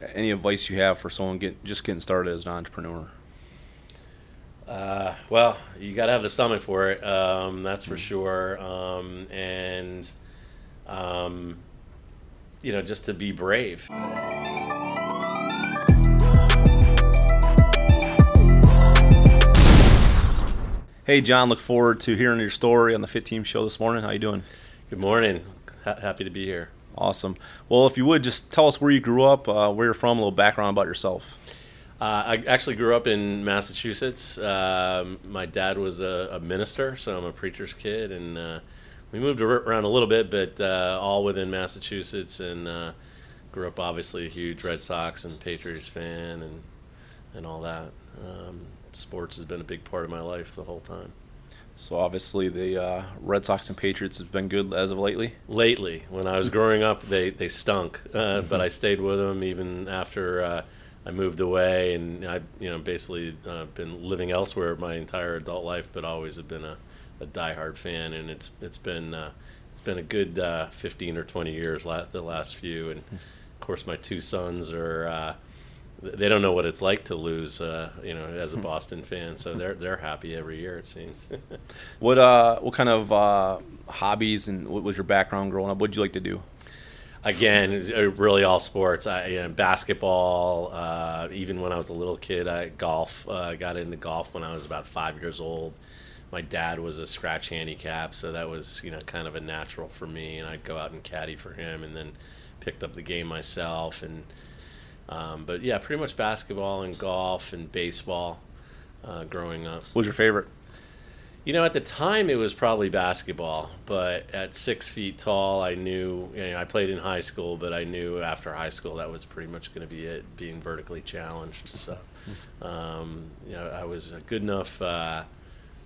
any advice you have for someone get, just getting started as an entrepreneur? Uh, well, you got to have the stomach for it. Um, that's for sure. Um, and, um, you know, just to be brave. Hey, John. Look forward to hearing your story on the FITTEAM Show this morning. How you doing? Good morning. Ha- happy to be here. Awesome. Well, if you would just tell us where you grew up, uh, where you're from, a little background about yourself. Uh, I actually grew up in Massachusetts. Um, my dad was a, a, minister, so I'm a preacher's kid, and uh, we moved around a little bit, but uh, all within Massachusetts, and uh, grew up obviously a huge Red Sox and Patriots fan, and and all that. Um, sports has been a big part of my life the whole time. So obviously the uh, Red Sox and Patriots has been good as of lately. Lately, when I was growing up, they they stunk, uh, mm-hmm. but I stayed with them even after uh, I moved away, and I you know basically uh, been living elsewhere my entire adult life, but always have been a, a diehard fan, and it's it's been uh, it's been a good uh, 15 or 20 years la- the last few, and of course my two sons are they don't know what it's like to lose, uh, you know, as a. Boston fan. So they're they're happy every year. It seems. what uh, what kind of uh, hobbies and what was your background growing up? What did you like to do? Again, uh, really all sports. I you know, basketball. Uh, even when I was a little kid, I golf. Uh, I got into golf when I was about five years old. My dad was a scratch handicap, so that was you know kind of a natural for me, and I'd go out and caddy for him, and then picked up the game myself and um, but yeah, pretty much basketball and golf and baseball uh, growing up. What was your favorite? You know, at the time it was probably basketball, but at six feet tall, I knew. You know, I played in high school, but I knew after high school that was pretty much going to be it, being vertically challenged. So, um, you know, I was a good enough uh,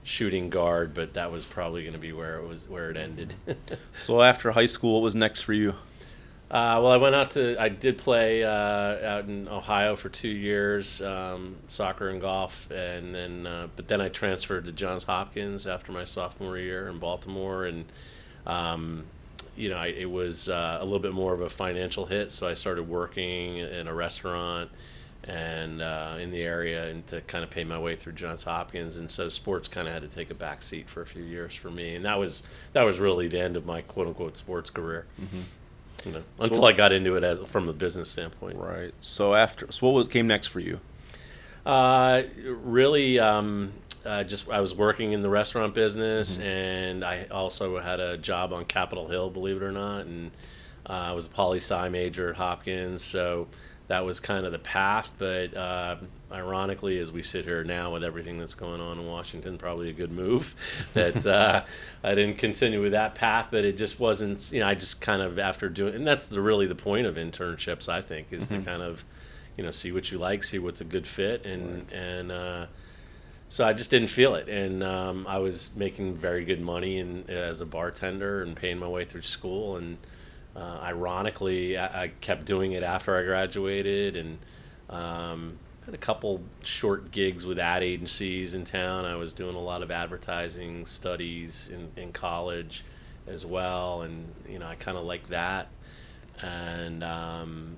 shooting guard, but that was probably going to be where it was where it ended. so after high school, what was next for you? Uh, well, I went out to. I did play uh, out in Ohio for two years, um, soccer and golf, and then. Uh, but then I transferred to Johns Hopkins after my sophomore year in Baltimore, and um, you know, I, it was uh, a little bit more of a financial hit. So I started working in a restaurant and uh, in the area, and to kind of pay my way through Johns Hopkins. And so sports kind of had to take a back seat for a few years for me, and that was that was really the end of my quote unquote sports career. Mm-hmm. You know, until so, I got into it as from the business standpoint. Right. So after, so what was came next for you? Uh, really, um, uh, just I was working in the restaurant business, mm-hmm. and I also had a job on Capitol Hill, believe it or not, and uh, I was a poli sci major at Hopkins, so that was kind of the path. But uh, ironically, as we sit here now with everything that's going on in Washington, probably a good move that uh, I didn't continue with that path. But it just wasn't, you know, I just kind of after doing, and that's the really the point of internships, I think, is mm-hmm. to kind of, you know, see what you like, see what's a good fit, and right. and. Uh, so I just didn't feel it, and um, I was making very good money and as a bartender and paying my way through school, and uh, ironically, I, I, kept doing it after I graduated and um, had a couple short gigs with ad agencies in town. I was doing a lot of advertising studies in, in college as well, and you know I kind of like that. And um,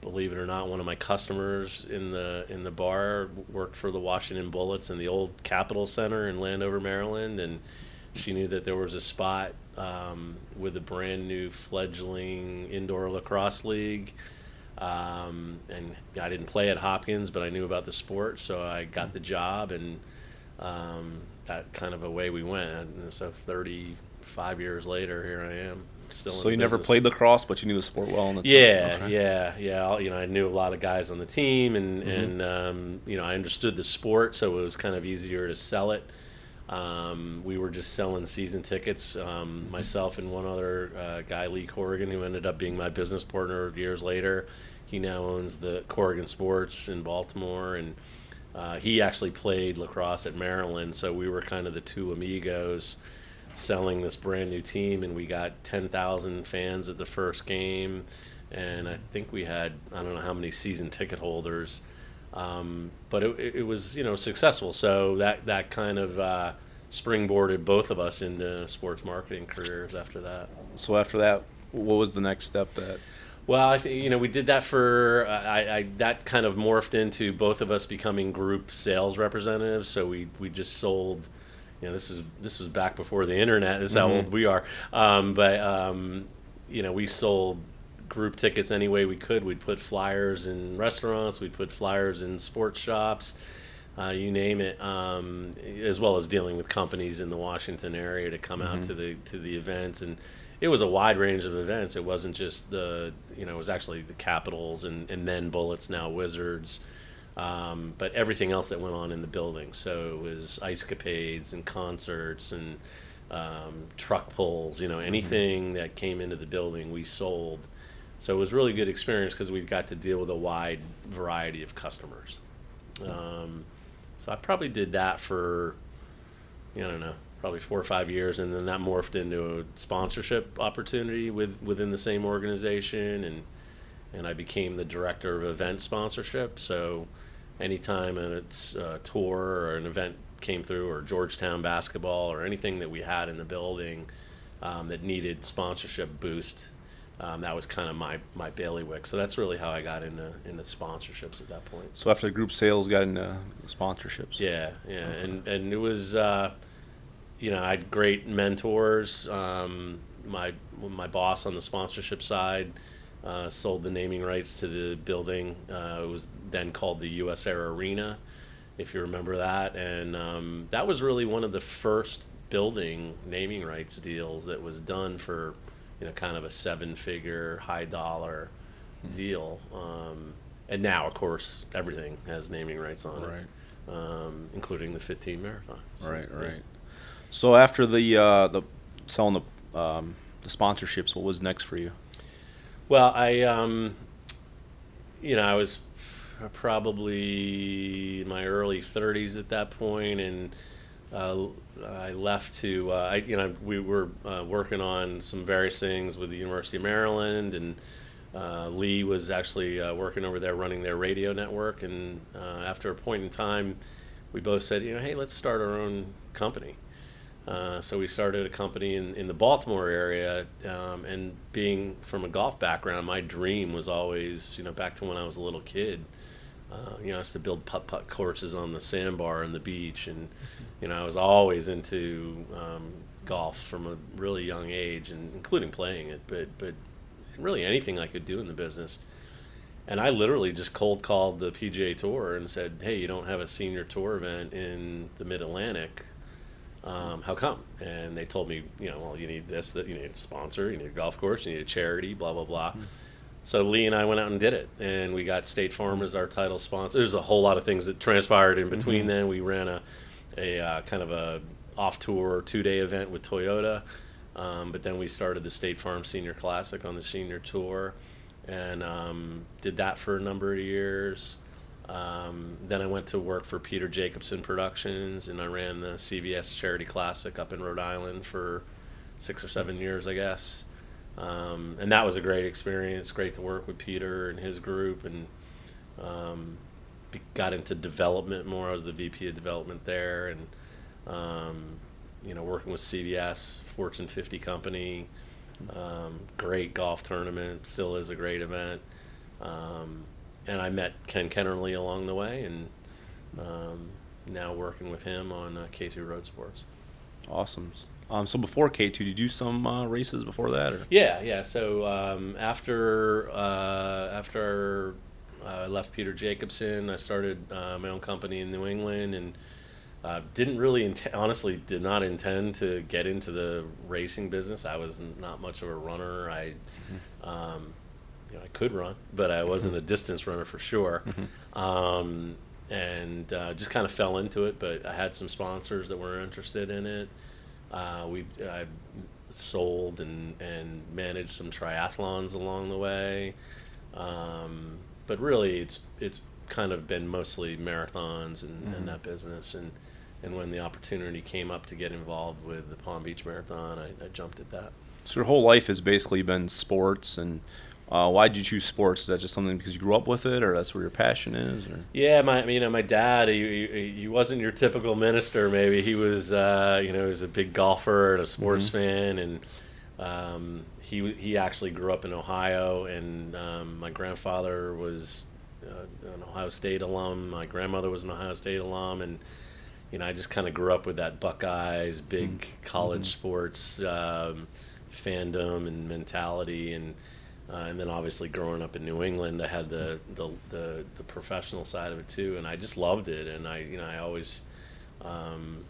believe it or not, one of my customers in the in the bar worked for the Washington Bullets in the old Capital Center in Landover, Maryland, and she knew that there was a spot um, with a brand new fledgling indoor lacrosse league. Um, and I didn't play at Hopkins, but I knew about the sport, so I got the job, and um, that kind of away we went. And so 35 years later, here I am. Still so you never played lacrosse, but you knew the sport well. And yeah, okay. yeah, yeah. Yeah, you know, I knew a lot of guys on the team, and mm-hmm. and um, you know, I understood the sport, so it was kind of easier to sell it. Um, we were just selling season tickets. Um, myself and one other uh, guy, Lee Corrigan, who ended up being my business partner years later. He now owns the Corrigan Sports in Baltimore, and uh, he actually played lacrosse at Maryland. So we were kind of the two amigos selling this brand new team, and we got 10,000 fans at the first game. And I think we had, I don't know how many season ticket holders. Um, but it, it, was you know successful. So that that kind of uh, springboarded both of us into sports marketing careers after that. So after that, what was the next step that? Well, I think you know we did that for I, I that kind of morphed into both of us becoming group sales representatives. So we we just sold. You know, this was this was back before the internet. This is how old we are. Um, but um, you know, we sold group tickets any way we could. We'd put flyers in restaurants. We'd put flyers in sports shops. Uh, you name it, um, as well as dealing with companies in the Washington area to come out to the to the events, and it was a wide range of events. It wasn't just the you know it was actually the Capitals and and then Bullets now Wizards, um, but everything else that went on in the building. So it was ice capades and concerts and um, truck pulls. You know anything that came into the building we sold. So it was really good experience because we got to deal with a wide variety of customers. Um, so I probably did that for, I don't know, probably four or five years, and then that morphed into a sponsorship opportunity with within the same organization, and and I became the director of event sponsorship. So anytime a uh, tour or an event came through, or Georgetown basketball, or anything that we had in the building um, that needed sponsorship boost. Um, that was kind of my, my bailiwick. So that's really how I got into into sponsorships at that point. So after the group sales, got into sponsorships. Yeah, yeah, and and it was, uh, you know, I had great mentors. Um, my my boss on the sponsorship side uh, sold the naming rights to the building. Uh, it was then called the USAir Arena, if you remember that, and um, that was really one of the first building naming rights deals that was done for, you know, kind of a seven-figure, high-dollar deal. Um, and now, of course, everything has naming rights on it Right. um, including the FITTEAM marathon. So, Right, yeah. right. So after the uh, the selling the um, the sponsorships, what was next for you? Well, I, um, you know, I was probably in my early 30s at that point, and uh, I left to, uh, I, you know, we were uh, working on some various things with the University of Maryland, and uh, Lee was actually uh, working over there running their radio network. And uh, after a point in time, we both said, you know, hey, let's start our own company. So we started a company in, in the Baltimore area, um, and being from a golf background, my dream was always, you know, back to when I was a little kid. Uh, you know, I used to build putt putt courses on the sandbar and the beach, and you know, I was always into um, golf from a really young age, and including playing it, but but really anything I could do in the business. And I literally just cold called the PGA Tour and said, "Hey, you don't have a senior tour event in the Mid Atlantic. Um, how come?" And they told me, you know, well, you need this, that you need a sponsor, you need a golf course, you need a charity, blah blah blah. So Lee and I went out and did it, and we got State Farm as our title sponsor. There's a whole lot of things that transpired in between. Then we ran a, a uh, kind of a off tour two day event with Toyota, um, but then we started the State Farm Senior Classic on the senior tour, and um, did that for a number of years. Um, then I went to work for Peter Jacobsen Productions, and I ran the CVS Charity Classic up in Rhode Island for six or seven years, I guess. Um, and that was a great experience. Great to work with Peter and his group, and um, got into development more. I was the VP of development there, and um, you know, working with CVS, Fortune 50 company. Um, great golf tournament, still is a great event. Um, and I met Ken Kennerly along the way, and um, now working with him on uh, K2 Road Sports. Awesome. Um, so before K two, did you do some uh, races before that, or Yeah, yeah. So um, after uh, after I left Peter Jacobsen, I started uh, my own company in New England, and uh, didn't really int- honestly did not intend to get into the racing business. I was not much of a runner. I um, you know I could run, but I wasn't a distance runner for sure. Um, and uh, just kind of fell into it. But I had some sponsors that were interested in it. Uh, we I sold and, and managed some triathlons along the way. Um, but really, it's it's kind of been mostly marathons and, and that business. And, and when the opportunity came up to get involved with the Palm Beach Marathon, I, I jumped at that. so your whole life has basically been sports? And uh, why did you choose sports? Is that just something because you grew up with it, or that's where your passion is? Or? Yeah, my you know my dad he, he, he wasn't your typical minister. Maybe he was uh, you know he was a big golfer and a sports fan, and um, he he actually grew up in Ohio, and um, my grandfather was uh, an Ohio State alum. My grandmother was an Ohio State alum, and you know I just kind of grew up with that Buckeyes, big Mm-hmm. college sports um, fandom and mentality, and uh, and then obviously growing up in New England, I had the, the the the professional side of it too, and I just loved it, and I you know I always. Um,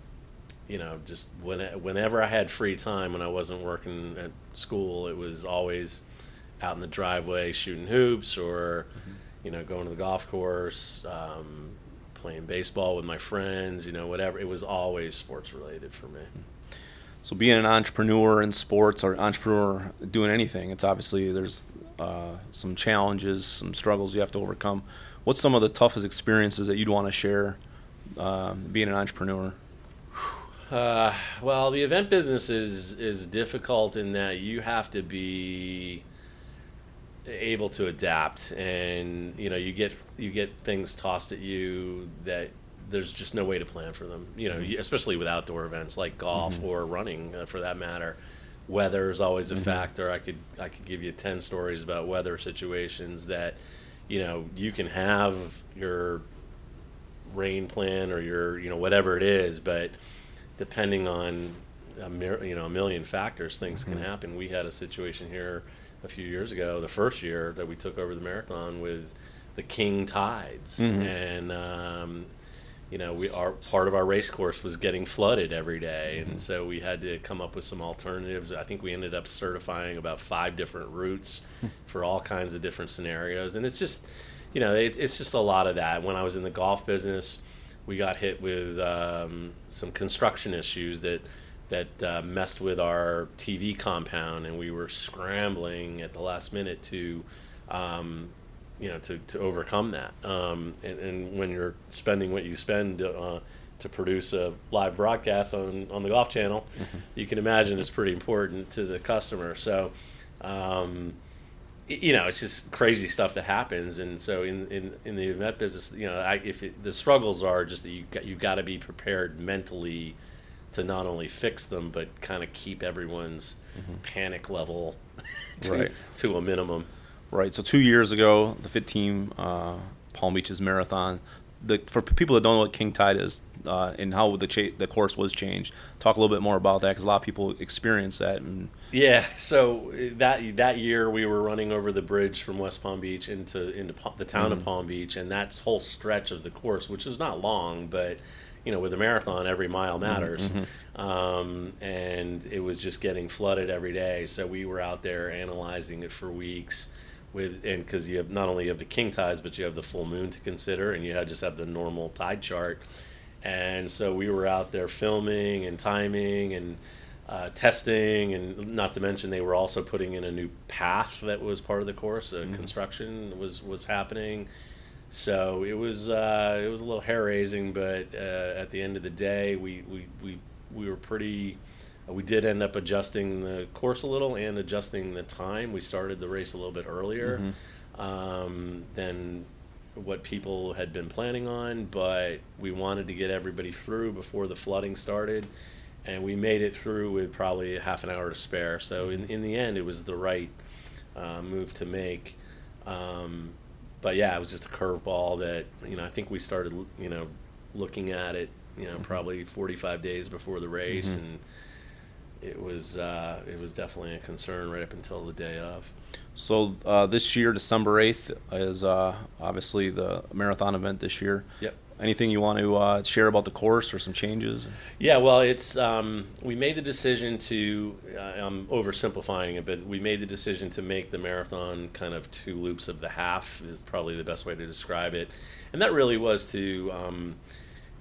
you know, just when, whenever I had free time when I wasn't working at school, it was always out in the driveway shooting hoops or, you know, going to the golf course, um, playing baseball with my friends, you know, whatever. It was always sports related for me. So being an entrepreneur in sports or entrepreneur doing anything, it's obviously there's uh, some challenges, some struggles you have to overcome. What's some of the toughest experiences that you'd want to share um, being an entrepreneur? Uh, well, the event business is is difficult in that you have to be able to adapt, and you know you get you get things tossed at you that there's just no way to plan for them. You know, you- especially with outdoor events like golf or running, uh, for that matter. Weather is always a factor. I could I could give you ten stories about weather situations that, you know, you can have your rain plan or your you know whatever it is, but depending on a mir- you know a million factors, things can happen. We had a situation here a few years ago, the first year that we took over the marathon with the king tides, Mhm. and um, you know we our part of our race course was getting flooded every day, and so we had to come up with some alternatives. I think we ended up certifying about five different routes for all kinds of different scenarios, and it's just you know it, it's just a lot of that. When I was in the golf business we got hit with um, some construction issues that that uh, messed with our TV compound, and we were scrambling at the last minute to, um, you know, to, to overcome that. Um, and, and when you're spending what you spend uh, to produce a live broadcast on, on the golf channel, you can imagine it's pretty important to the customer. So. Um, you know, it's just crazy stuff that happens, and so in, in, in the event business, you know, I, if it, the struggles are just that you got you got to be prepared mentally to not only fix them but kind of keep everyone's panic level to, Right. to a minimum. Right. So two years ago, the FITTEAM uh, Palm Beaches Marathon. The, for people that don't know what King Tide is uh, and how the cha- the course was changed, talk a little bit more about that because a lot of people experience that. And Yeah, so uh, that that year we were running over the bridge from West Palm Beach into into Pa- the town of Palm Beach, and that whole stretch of the course, which is not long, but you know, with a marathon, every mile matters. Um, and it was just getting flooded every day, so we were out there analyzing it for weeks. With and because you have not only you have the king tides, but you have the full moon to consider, and you have, just have the normal tide chart. And so we were out there filming and timing and uh, testing, and not to mention they were also putting in a new path that was part of the course. Uh, Construction was was happening, so it was uh, it was a little hair raising. But uh, at the end of the day, we we we, we were pretty. Uh, We did end up adjusting the course a little and adjusting the time. We started the race a little bit earlier um, than what people had been planning on, but we wanted to get everybody through before the flooding started, and we made it through with probably a half an hour to spare. So in in the end, it was the right uh, move to make. Um, but yeah, it was just a curveball that you know I think we started you know looking at it you know probably 45 days before the race and. It was uh, it was definitely a concern right up until the day of. so uh, this year, December eighth, is uh, obviously the marathon event this year. Yep. Anything you want to uh, share about the course or some changes? Yeah, well, it's um, we made the decision to. Uh, I'm oversimplifying it, but we made the decision to make the marathon kind of two loops of the half is probably the best way to describe it, and that really was to, um,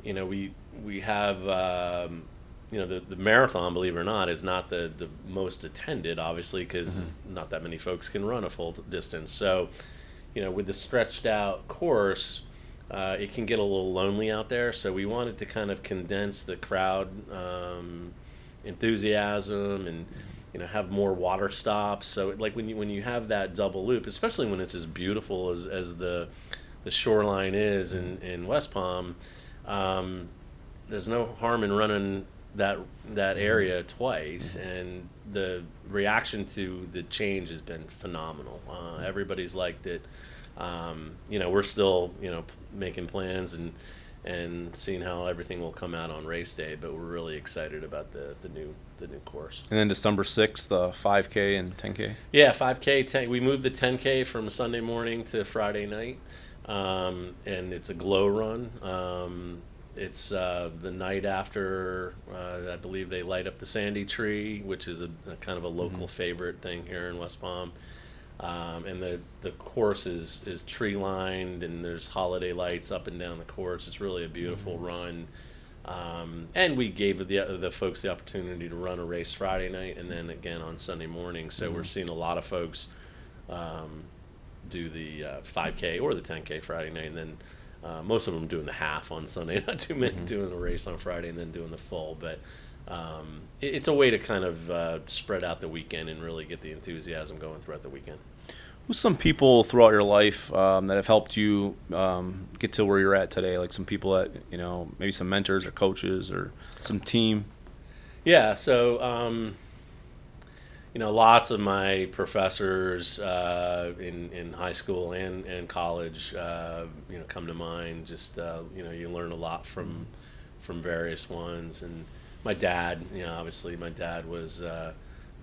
you know, we we have. Um, you know the, the marathon, believe it or not, is not the, the most attended, obviously, because not that many folks can run a full distance. So, you know, with the stretched out course, uh, it can get a little lonely out there. So we wanted to kind of condense the crowd um, enthusiasm and you know have more water stops. So like when you when you have that double loop, especially when it's as beautiful as, as the the shoreline is in, in West Palm, um, there's no harm in running that that area twice, and the reaction to the change has been phenomenal. Uh, everybody's liked it. Um, you know, we're still you know p- making plans and and seeing how everything will come out on race day, but we're really excited about the the new the new course. And then December sixth, the five K and ten K. Yeah, 5K. 10, we moved the 10K from Sunday morning to Friday night, um, and it's a glow run. Um, it's uh, the night after uh, I believe they light up the Sandi Tree, which is a, a kind of a local favorite thing here in West Palm. Um, and the, the course is, is tree lined, and there's holiday lights up and down the course. It's really a beautiful run. Um, and we gave the the folks the opportunity to run a race Friday night and then again on Sunday morning. So we're seeing a lot of folks um, do the uh, 5K or the 10K Friday night, and then uh, most of them doing the half on Sunday, not too many doing the race on Friday and then doing the full. But um, it, it's a way to kind of uh, spread out the weekend and really get the enthusiasm going throughout the weekend. Who's some people throughout your life um, that have helped you um, get to where you're at today? Like some people that you know, maybe some mentors or coaches or some team. Yeah, so um, you know, lots of my professors uh, in in high school and and college, uh, you know, come to mind. Just uh, you know, you learn a lot from from various ones. And my dad, you know, obviously my dad was uh,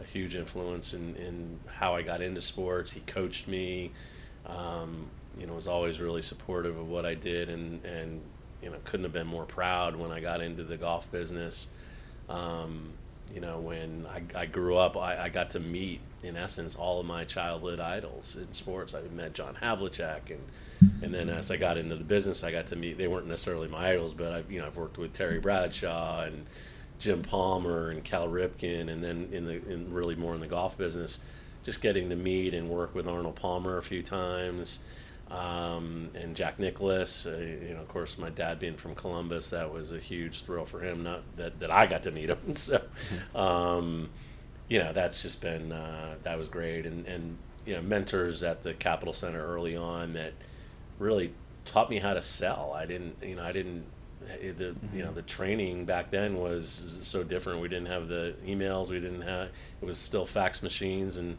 a huge influence in in how I got into sports. He coached me. Um, you know, was always really supportive of what I did, and and you know, couldn't have been more proud when I got into the golf business. Um, you know, when I, I grew up, I, I got to meet, in essence, all of my childhood idols in sports. I met John Havlicek, and and then as I got into the business, I got to meet. They weren't necessarily my idols, but I've you know I've worked with Terry Bradshaw and Jim Palmer and Cal Ripken, and then in the in really more in the golf business, just getting to meet and work with Arnold Palmer a few times um, and Jack Nicklaus. Uh, you know, of course, my dad being from Columbus, that was a huge thrill for him. Not that, that I got to meet him. So, um, you know, that's just been uh, that was great. And and you know, mentors at the Capital Center early on that really taught me how to sell. I didn't, you know, I didn't. eh, The you know the training back then was so different. We didn't have the emails. We didn't have. It was still fax machines and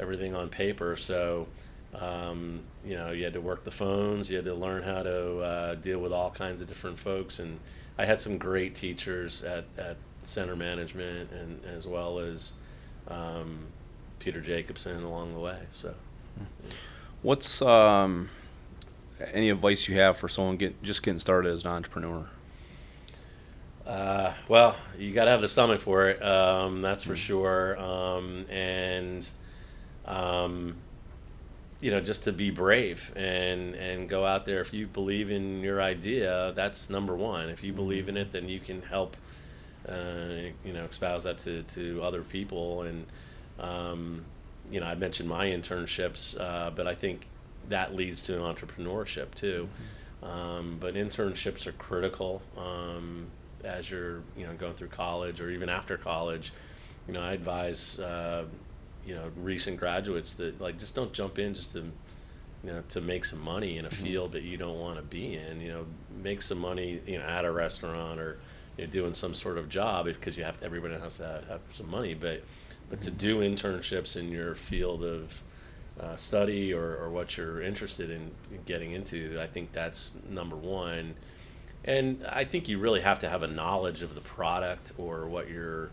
everything on paper. So um, you know, you had to work the phones. You had to learn how to uh, deal with all kinds of different folks. And I had some great teachers at, at center management, and as well as um, Peter Jacobsen along the way. So, What's um, any advice you have for someone get just getting started as an entrepreneur? uh, well, you got to have the stomach for it. Um, that's for sure. Um, and um, you know, just to be brave and and go out there. If you believe in your idea, that's number one. If you believe in it, then you can help, uh, you know, espouse that to to other people. And um, you know, I mentioned my internships, uh, but I think that leads to entrepreneurship too. Um, but internships are critical um, as you're you know going through college or even after college. You know, I advise uh, you know recent graduates that like just don't jump in just to you know to make some money in a field that you don't want to be in. You know, make some money you know at a restaurant or you know, doing some sort of job because you have to, everybody has to have, have some money, but but to do internships in your field of uh, study or, or what you're interested in getting into, I think that's number one. And I think you really have to have a knowledge of the product or what you're,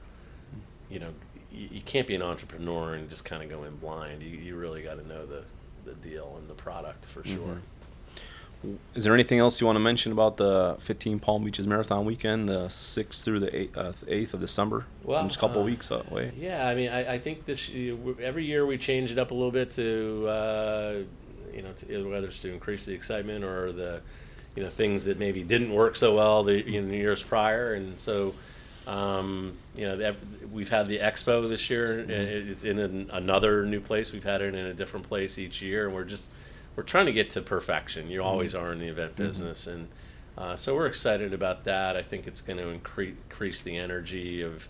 you know, you, you can't be an entrepreneur and just kind of go in blind. You, you really got to know the, the deal and the product for sure. Is there anything else you want to mention about the FITTEAM Palm Beaches Marathon weekend, the 6th through the 8th, uh, 8th of December? Well, just a couple uh, weeks away. Yeah, I mean, I, I think this every year we change it up a little bit to, uh, you know, to, whether it's to increase the excitement or the, you know, things that maybe didn't work so well the you know, years prior, and so, um, you know, the- we've had the expo this year. Mm-hmm. It's in an, another new place. We've had it in a different place each year, and we're just we're trying to get to perfection. You always Mm-hmm. are in the event business, and uh, so we're excited about that. I think it's going to increase increase the energy of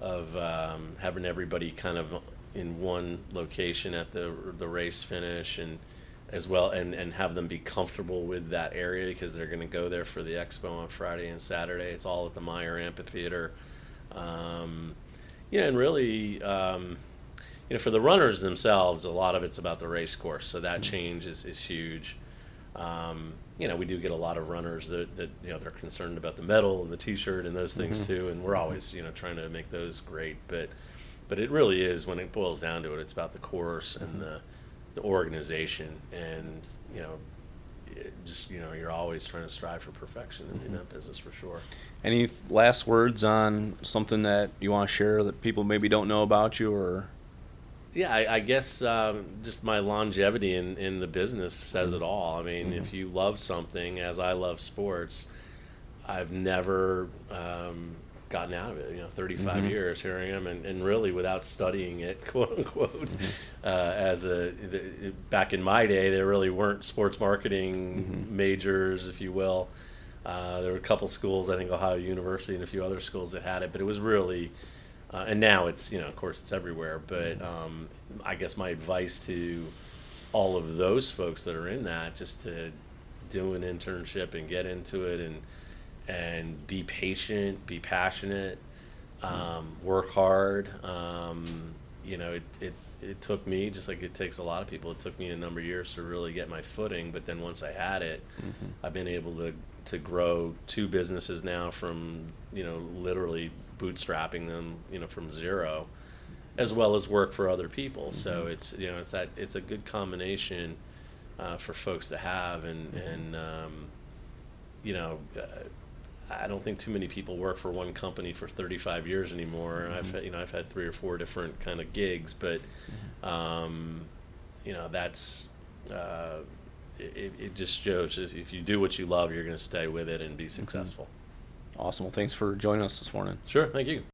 of um, having everybody kind of in one location at the the race finish and as well and, and have them be comfortable with that area because they're going to go there for the expo on Friday and Saturday. It's all at the Meyer Amphitheater. Um, you know, and really, um, you know, for the runners themselves, a lot of it's about the race course. So that change is, is huge. Um, you know, we do get a lot of runners that, that you know they're concerned about the medal and the T-shirt and those things too, and we're always you know trying to make those great. But but it really is when it boils down to it, it's about the course and the the organization, and you know, it just you know you're always trying to strive for perfection in, in that business for sure. Any last words on something that you want to share that people maybe don't know about you, or Yeah, I, I guess um, just my longevity in, in the business says it all. I mean, if you love something, as I love sports, I've never um, gotten out of it. You know, 35 years here I am, and, and really without studying it, quote unquote. Uh, as a the, back in my day, there really weren't sports marketing majors, if you will. Uh, there were a couple schools, I think Ohio University and a few other schools that had it, but it was really uh, and now it's you know of course it's everywhere but um, i guess my advice to all of those folks that are in that just to do an internship and get into it and and be patient be passionate um, work hard um, you know it, it it took me just like it takes a lot of people it took me a number of years to really get my footing but then once i had it i've been able to to grow two businesses now from you know literally bootstrapping them you know from zero as well as work for other people. So it's you know it's that it's a good combination uh, for folks to have and and um, you know uh, I don't think too many people work for one company for 35 years anymore. I've had- you know I've had three or four different kind of gigs, but um, you know that's uh, it, it just shows if, if you do what you love, you're going to stay with it and be successful. awesome? Well, thanks for joining us this morning. Sure, thank you.